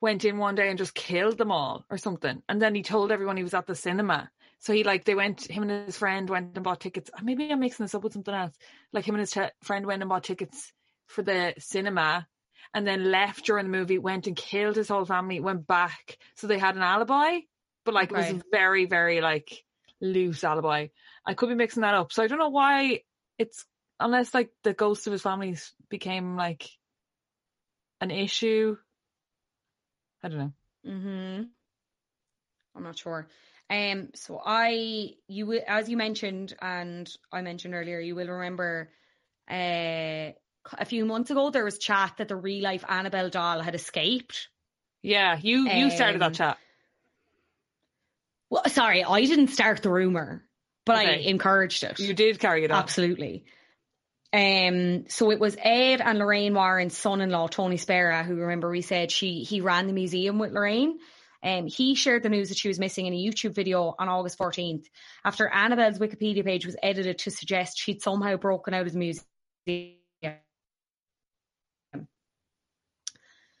went in one day and just killed them all or something, and then he told everyone he was at the cinema. So he like they went, him and his friend went and bought tickets. uh, Maybe I'm mixing this up with something else. Like him and his friend went and bought tickets for the cinema, and then left during the movie, went and killed his whole family, went back. So they had an alibi, but like it was very, very like loose alibi. I could be mixing that up. So I don't know why it's unless like the ghosts of his families became like an issue. I don't know. hmm I'm not sure. Um, so I, you will, as you mentioned, and I mentioned earlier, you will remember, uh, a few months ago there was chat that the real life Annabelle doll had escaped. Yeah, you you started Um, that chat. Well, sorry, I didn't start the rumor, but I encouraged it. You did carry it on. Absolutely. Um, so it was Ed and Lorraine Warren's son-in-law, Tony Spera, who remember we said she he ran the museum with Lorraine. Um, he shared the news that she was missing in a YouTube video on August 14th after Annabelle's Wikipedia page was edited to suggest she'd somehow broken out of the museum.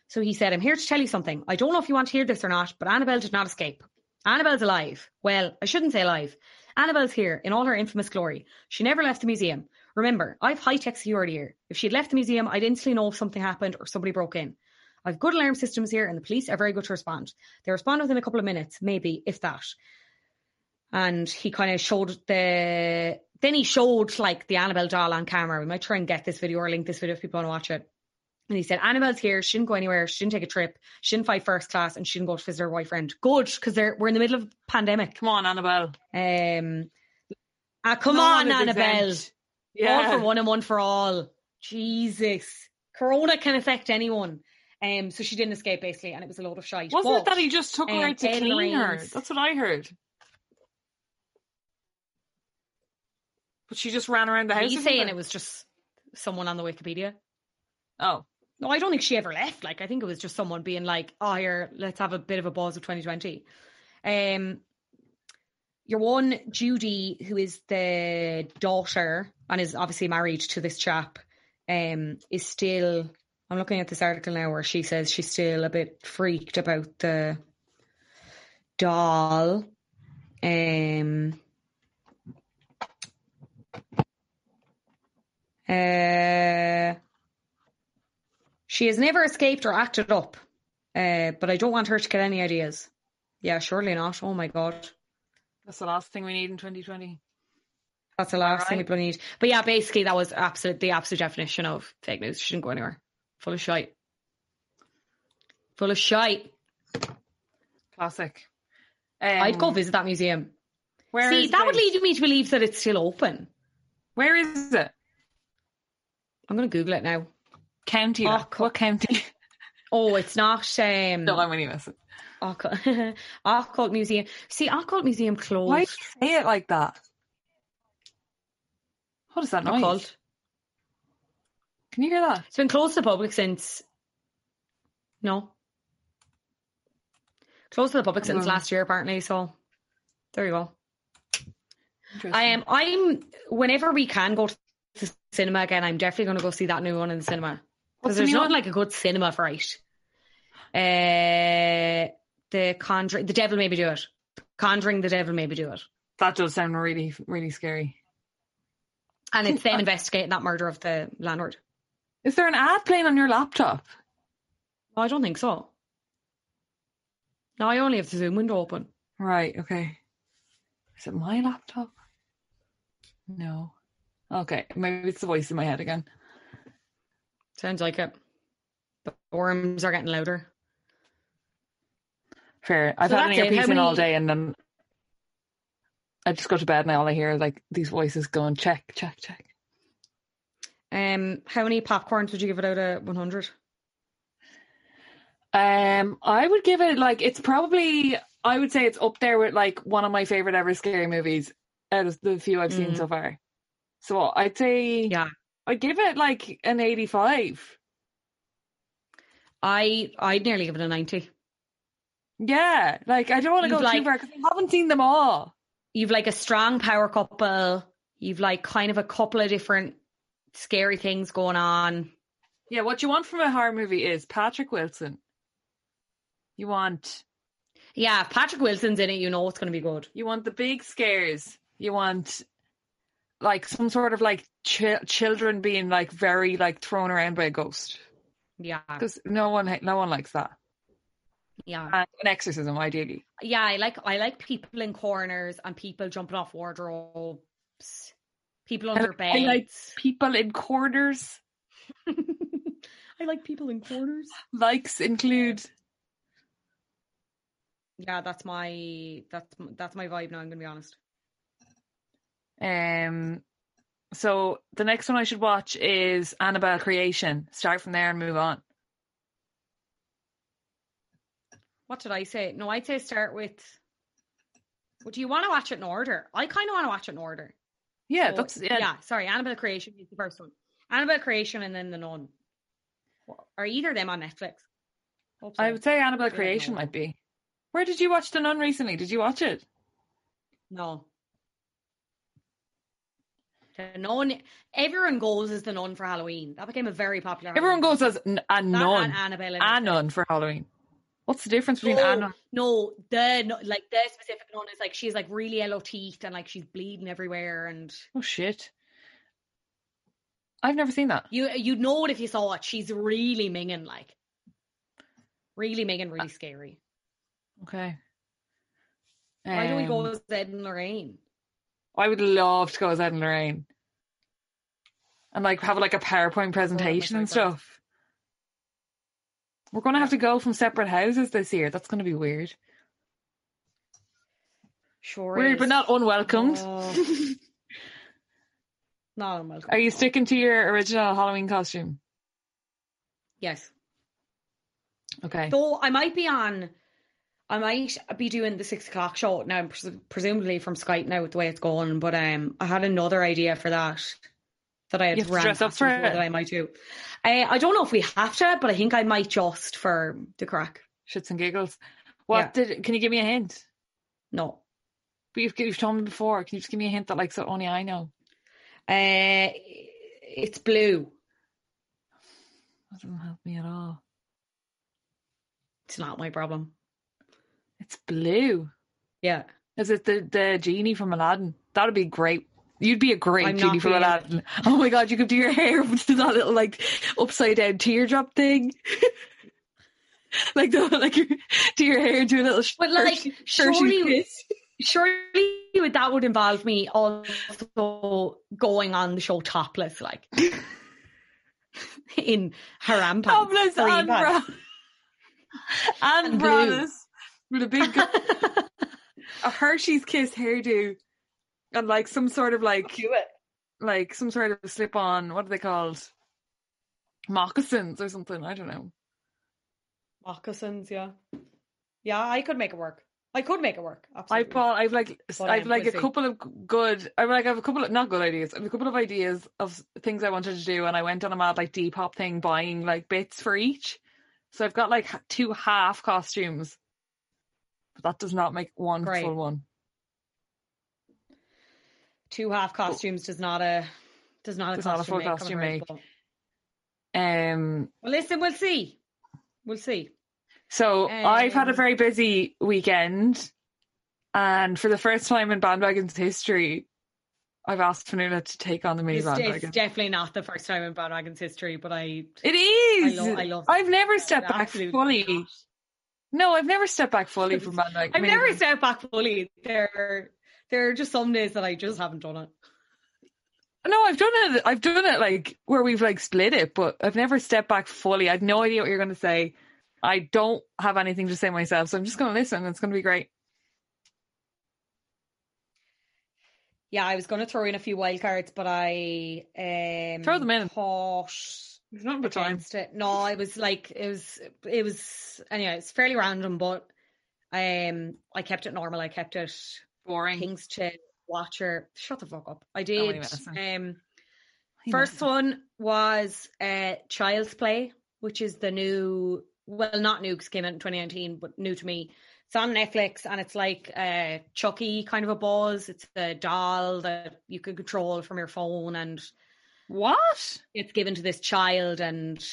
So he said, I'm here to tell you something. I don't know if you want to hear this or not, but Annabelle did not escape. Annabelle's alive. Well, I shouldn't say alive. Annabelle's here in all her infamous glory. She never left the museum. Remember, I've high tech security here. If she'd left the museum, I'd instantly know if something happened or somebody broke in. I've good alarm systems here, and the police are very good to respond. They respond within a couple of minutes, maybe, if that. And he kind of showed the. Then he showed like the Annabelle doll on camera. We might try and get this video or link this video if people want to watch it. And he said, Annabelle's here. She didn't go anywhere. She didn't take a trip. She didn't fly first class and she didn't go to visit her boyfriend. Good, because we're in the middle of a pandemic. Come on, Annabelle. Um, ah, come No on, Annabelle. exempt. All Yeah. for one and one for all. Jesus. Corona can affect anyone. Um, so she didn't escape basically, and it was a load of shite. Wasn't it that he just took her um, out to clean her? That's what I heard. But she just ran around the house. Or saying something? it was just someone on the Wikipedia. Oh, No, I don't think she ever left. Like, I think it was just someone being like, "Oh, here, let's have a bit of a buzz of 2020." Um, your one Judy, who is the daughter and is obviously married to this chap, um, is still. I'm looking at this article now where she says she's still a bit freaked about the doll. Um. Uh, she has never escaped or acted up, uh, but I don't want her to get any ideas. Yeah, surely not. Oh my god, that's the last thing we need in 2020. that's the last thing we bloody need. But yeah, basically that was absolute the absolute definition of fake news. She didn't go anywhere. Full of shite. Full of shite. Classic. Um, I'd go visit that museum. Where See, that would lead me to believe that it's still open. Where is it? I'm going to Google it now. County. Oh, what county? Oh, it's not. Um, no, I'm messing. Occult, Occult Museum. See, Occult Museum closed. Why do you say it like that? What is that noise? Occult. Can you hear that? It's been closed to the public since. No. Closed to the public since last year, apparently. So there you go. I am. I'm. Whenever we can go to the cinema again, I'm definitely going to go see that new one in the cinema because the there's not like a good cinema fright. Uh, the Conjuring, the Devil Made Me Do It. Conjuring, the Devil Made Me Do It, That does sound really, really scary. and it's them investigating that murder of the landlord. Is there an ad playing on your laptop? No, I don't think so. No, I only have the Zoom window open. Right, okay. Is it my laptop? No. Okay, maybe it's the voice in my head again. Sounds like it. The worms are getting louder. Fair. I've So had an earpiece How in all day and then I just go to bed and all I hear is like these voices going check, check, check. Um, how many popcorns would you give it out of 100? Um, I would give it like it's probably I would say it's up there with like one of my favorite ever scary movies out of the few I've seen Mm. so far. So I'd say Yeah. I'd give it like an eighty-five. I I'd nearly give it a 90. Yeah, like I don't want to go too far because I haven't seen them all. You've like a strong power couple. You've like kind of a couple of different scary things going on. Yeah, what you want from a horror movie is Patrick Wilson. You want Yeah, if Patrick Wilson's in it, you know it's going to be good. you want the big scares. You want like some sort of like ch- children being like very like thrown around by a ghost Yeah, because no one no one likes that. Yeah, And an exorcism, ideally. yeah. I like I like people in corners and people jumping off wardrobes. People under I beds. like people in corners. I like people in corners. Likes include Yeah, that's my that's that's my vibe now. I'm gonna be honest. um. So the next one I should watch is Annabelle Creation. Start from there and move on. What did I say? No, I'd say start with. Well, do you want to watch it in order? I kind of want to watch it in order. Yeah, So, that's yeah. Sorry, Annabelle Creation is the first one. Annabelle Creation and then the Nun. Are either of them on Netflix? So. I would say Annabelle Creation might be. Where did you watch The Nun recently? Did you watch it? no. The Nun. Everyone goes as the Nun for Halloween. That became a very popular. Everyone Halloween goes as a. That nun. and Annabelle. A nun for Halloween. What's the difference between no, a nun? no, the nu- like the specific nun is like she's like really yellow teeth and like she's bleeding everywhere and Oh shit! I've never seen that. you you'd know it if you saw it. She's really minging like really minging, really scary. Okay. Why don't we go Um, as Ed and Lorraine? I would love to go as Ed and Lorraine, and like have like a PowerPoint presentation and favourite. stuff. We're gonna have to go from separate houses this year. That's gonna be weird. Sure, Weird, is. but not unwelcomed. Oh. not unwelcome. Are you sticking to your original Halloween costume? Yes. Okay. Though I might be on, I might be doing the six o'clock show now, pres- presumably from Skype now with the way it's going. But um, I had another idea for that that I had to ran up for that I might do. Uh, I don't know if we have to, but I think I might just for the crack. Shits and giggles. What did? Can you give me a hint? No. But you've, you've told me before. Can you just give me a hint that like so only I know? Uh, it's blue. That doesn't help me at all. It's not my problem. It's blue. Yeah. Is it the the genie from Aladdin? That would be great. You'd be a great I'm genie not from being- Aladdin. Oh my god, you could do your hair with that little like upside down teardrop thing. like the like your, do your hair do a little sh- But like, Hershey- Hershey surely, kiss. surely would- that would involve me also going on the show topless, like in haram pants. Topless green and bra- and And blue. branas with a big a Hershey's kiss hairdo and like some sort of like Do it. like some sort of slip on. What are they called? Moccasins or something. I don't know. Moccasins, yeah. Yeah, I could make it work. I could make it work. Absolutely. I've bought, I've like, But, I've like we'll a couple of good, I'm like, I have a couple of, not good ideas, I have a couple of ideas of things I wanted to do and I went on a mad like Depop thing buying like bits for each. So I've got like two half costumes, but that does not make one Great. full one. Two half costumes does not a does not a Does not a costume full make, costume make. Um, Well, listen, we'll see. We'll see. so I've had a Um, very busy weekend and for the first time in bandwagon's history, I've asked Fionnuala to take on the mini It's, it's bandwagon. definitely not the first time in bandwagon's history, but I It is. I love- I love I've never stepped back fully. No, I've never stepped back fully from bandwagon. I've never stepped back fully. There, there are just some days that I just haven't done it. No, I've done it. I've done it like where we've like split it, but I've never stepped back fully. I've no idea what you're going to say. I don't have anything to say myself, so I'm just going to listen. It's going to be great. Yeah, I was going to throw in a few wild cards, but I um, Throw them in. Thought There's nothing but time. it. No, it was like it was it was anyway. It's fairly random, but um, I kept it normal. I kept it Boring. things to watch or shut the fuck up. I Oh, did. Um, first one was uh, Child's Play, which is the new, well, not new because it came out in 2019, but new to me. It's on Netflix and it's like a Chucky kind of a buzz. It's a doll that you can control from your phone and What? it's given to this child and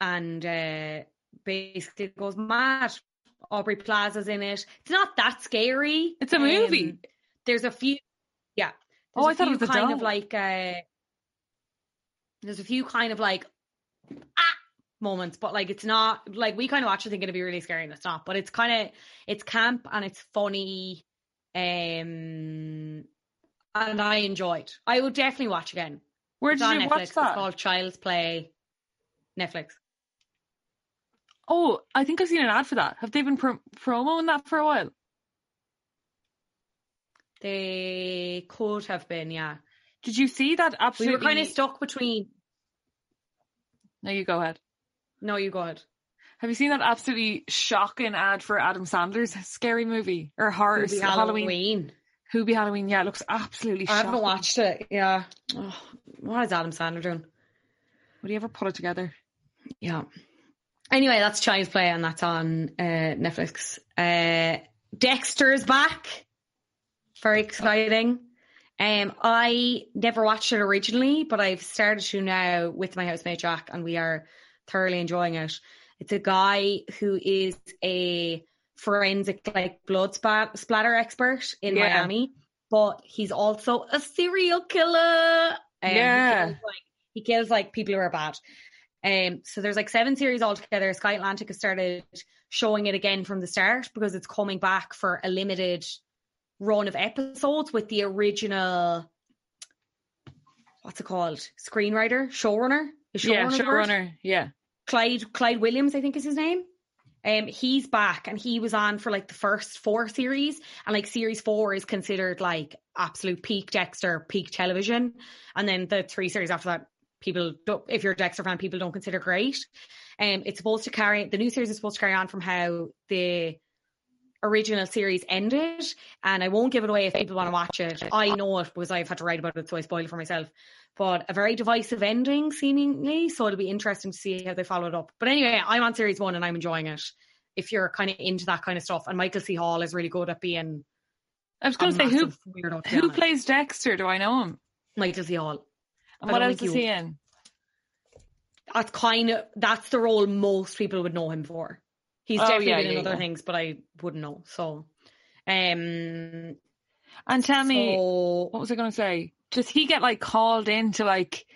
and uh, basically goes mad. Aubrey Plaza's in it. It's not that scary. It's a movie. Um, there's a few, yeah. Oh, There's I thought it few was a kind of like. Uh, there's a few kind of like ah moments, but like it's not like we kind of actually think it'd be really scary and it's not. But it's kind of it's camp and it's funny, um, and I enjoyed. I would definitely watch again. Where It's did you Netflix. watch It's that? called Child's Play. Netflix. Oh, I think I've seen an ad for that. Have they been pro- promoing that for a while? They could have been, yeah. Did you see that? Absolutely. We were kind of stuck between. No, you go ahead. No, you go ahead. Have you seen that absolutely shocking ad for Adam Sandler's scary movie or horror Movie Halloween? Halloween. Hubie Halloween? Yeah, it looks absolutely. I haven't watched it. Yeah. Oh, what is Adam Sandler doing? Would he ever put it together? Yeah. Anyway, that's Child's Play, and that's on uh, Netflix. Uh, Dexter's back. Very exciting. Um, I never watched it originally, but I've started to now with my housemate Jack, and we are thoroughly enjoying it. It's a guy who is a forensic, like blood spat- splatter expert in Yeah. Miami, but he's also a serial killer. Um, he Yeah. kills, like, he kills like people who are bad. Um, so there's like seven series altogether. Sky Atlantic has started showing it again from the start because it's coming back for a limited run of episodes with the original what's it called? Screenwriter, showrunner, Is yeah, showrunner the showrunner. Yeah. Clyde Clyde Phillips, I think is his name. Um, he's back and he was on for like the first four series, and like series four is considered like absolute peak Dexter, peak television, and then the three series after that, people don't, if you're a Dexter fan, people don't consider great. Um, it's supposed to carry the new series is supposed to carry on from how the original series ended, and I won't give it away if people want to watch it. I know it because I've had to write about it, so I spoil it for myself. But a very divisive ending, seemingly. So it'll be interesting to see how they follow it up. But anyway, I'm on series one and I'm enjoying it. If you're kind of into that kind of stuff, and Michael C. Hall is really good at being I was going to say who weirdo. to who plays Dexter? Do I know him? Michael C. Hall? And what else is he in? That's kind of that's the role most people would know him for. He's Oh, definitely yeah, been in other yeah. things, but I wouldn't know. So, um, And tell me, so what was I going to say? Does he get like called in to like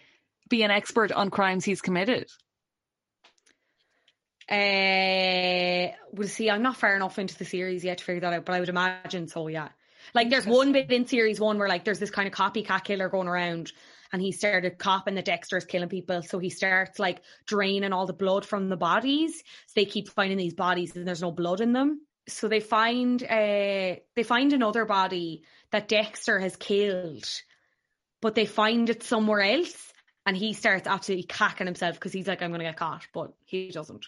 be an expert on crimes he's committed? Uh, we'll see. I'm not far enough into the series yet to figure that out, but I would imagine so. Yeah, like there's one bit in series one where like there's this kind of copycat killer going around, and he started copping that Dexter's killing people, so he starts like draining all the blood from the bodies. So they keep finding these bodies, and there's no blood in them. So they find uh they find another body that Dexter has killed, but they find it somewhere else, and he starts absolutely cacking himself because he's like, I'm gonna get caught, but he doesn't.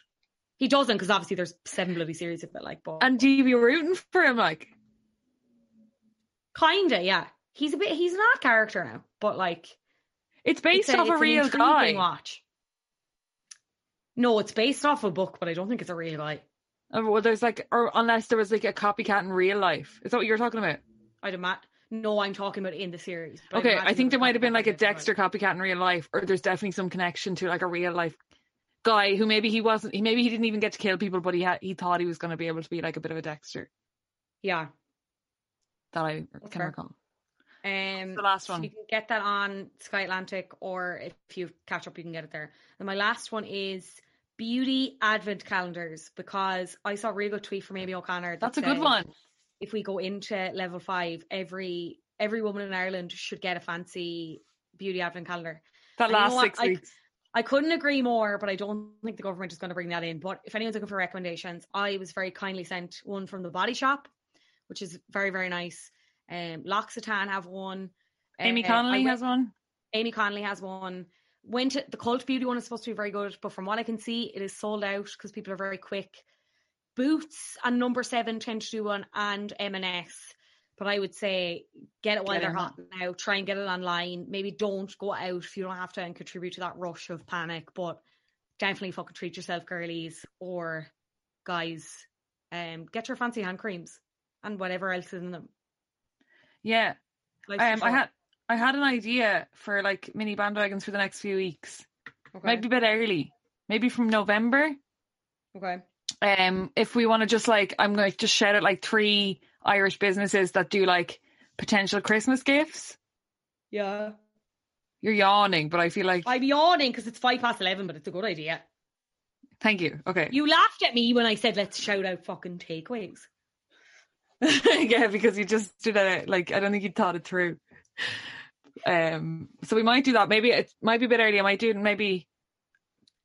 He doesn't because obviously there's seven bloody series of it, like, but And do you be rooting for him? Like, kinda, yeah. He's a bit, he's an odd character now, but like, it's based it's off a it's an real guy. Watch. No, it's based off a book, but I don't think it's a real guy. Uh, Well, there's like, or unless there was like a copycat in real life. Is that what you're talking about? I'd imagine. No, I'm talking about in the series. Okay, I think there might have been like a copycat in it, Dexter copycat in real life, or there's definitely some connection to like a real life guy who maybe he wasn't. He maybe he didn't even get to kill people, but he had he thought he was going to be able to be like a bit of a Dexter. Yeah. That I That's can fair. recall. Um, the last so one? you can get that on Sky Atlantic, or if you catch up, you can get it there. And my last one is beauty advent calendars because I saw a really good tweet from Amy O'Connor. that That's a good one. If we go into level five, every every woman in Ireland should get a fancy beauty advent calendar. That And you know six I- weeks. I couldn't agree more, but I don't think the government is going to bring that in. But if anyone's looking for recommendations, I was very kindly sent one from the Body Shop, which is very very nice. Um, L'Occitane have one. Amy Uh, Connolly has one. Amy Connolly has one. Went to the Cult Beauty one is supposed to be very good, but from what I can see, it is sold out because people are very quick. Boots and Number Seven tend to do one, and M&S. But I would say get it while Get they're hot now. Try and get it online. Maybe don't go out if you don't have to and contribute to that rush of panic. But definitely fucking treat yourself, girlies or guys. Um, get your fancy hand creams and whatever else is in them. Yeah. Life's Um, I had I had an idea for like mini bandwagons for the next few weeks. okay. Might be a bit early. Maybe from November. okay. Um, if we want to just like, I'm going to just shout out like three Irish businesses that do like potential Christmas gifts. Yeah. You're yawning, but I feel like I'm yawning because it's five past eleven, but it's a good idea. thank you. Okay, You laughed at me when I said let's shout out fucking takeaways. yeah, because you just did it. Like I don't think you thought it through. Um, so we might do that. Maybe it might be a bit early. I might do it in maybe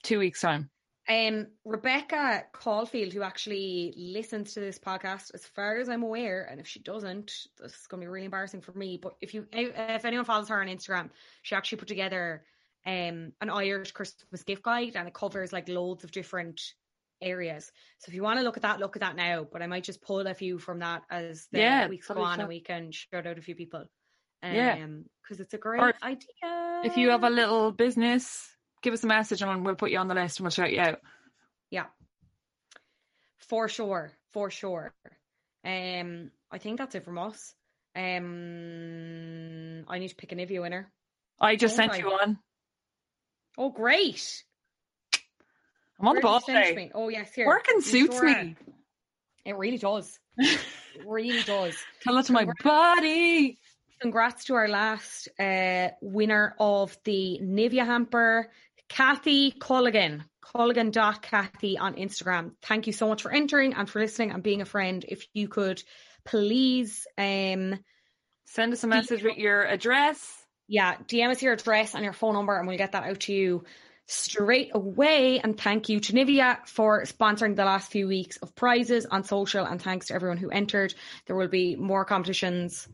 two weeks time. Um, Rebecca Caulfield, who actually listens to this podcast, as far as I'm aware, and if she doesn't, this is going to be really embarrassing for me. But if you, if anyone follows her on Instagram, she actually put together um an Irish Christmas gift guide, and it covers like loads of different areas. So if you want to look at that, look at that now. But I might just pull a few from that as the Yeah, weeks go on, and we can shout out a few people. Um, Yeah. because it's a great Or idea. If you have a little business, give us a message and we'll put you on the list and we'll shout you out. Yeah. For sure. For sure. Um, I think that's it from us. Um, I need to pick a Nivea winner. I just sent I? you one. Oh, great! I'm on the Where ball did today. me? Oh, yes, here. Working suits sure me. It really does. It really does. Tell that to my body. Congrats to our last uh, winner of the Nivea hamper, Kathy Colligan. Colligan.Kathy on Instagram. Thank you so much for entering and for listening and being a friend. If you could please um Send us a message with your address. yeah, DM us your address and your phone number and we'll get that out to you straight away. And thank you to Nivea for sponsoring the last few weeks of prizes on social and thanks to everyone who entered. There will be more competitions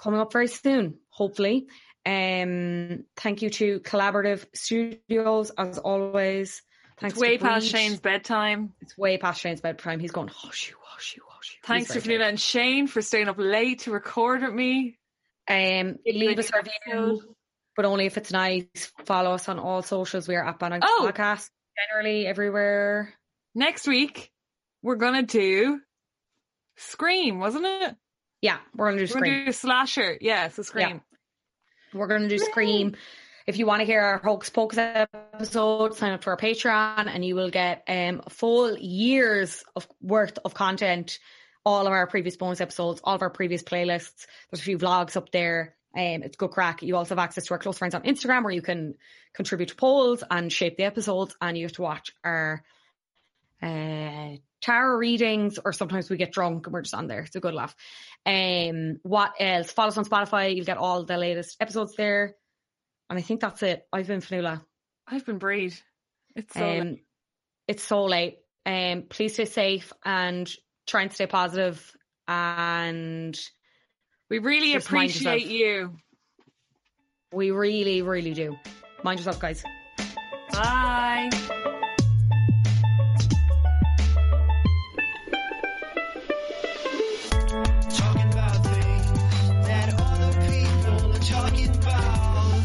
coming up very soon, hopefully. Um thank you to Collaborative Studios as always. Thanks It's way past Bríd. Shane's bedtime. It's way past Shane's bedtime. He's going, hush hush hush. Thanks to very and Shane for staying up late to record with me. Um, leave us a review, but only if it's nice. Follow us on all socials. We are at Bannock Oh. Podcast, generally everywhere. Next week, we're going to do Scream, wasn't it? Yeah, we're gonna do Scream. We're going to do Slasher. Yeah, so Scream. We're gonna do Scream. If you want to hear our Hocus Pocus episode, sign up to our Patreon, and you will get um full years of worth of content. All of our previous bonus episodes, all of our previous playlists. There's a few vlogs up there. Um, it's good crack. You also have access to our close friends on Instagram, where you can contribute to polls and shape the episodes, and you have to watch our uh tarot readings, or sometimes we get drunk and we're just on there. It's a good laugh. Um, what else? Follow us on Spotify. You'll get all the latest episodes there. And I think that's it. I've been Fionnuala. I've been Bríd. It's so Um, it's so late. Um, please stay safe and try and stay positive. And we really just appreciate you. we really, really do. Mind yourself, guys. Bye. Talking about things that other people are talking about.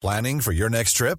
Planning for your next trip?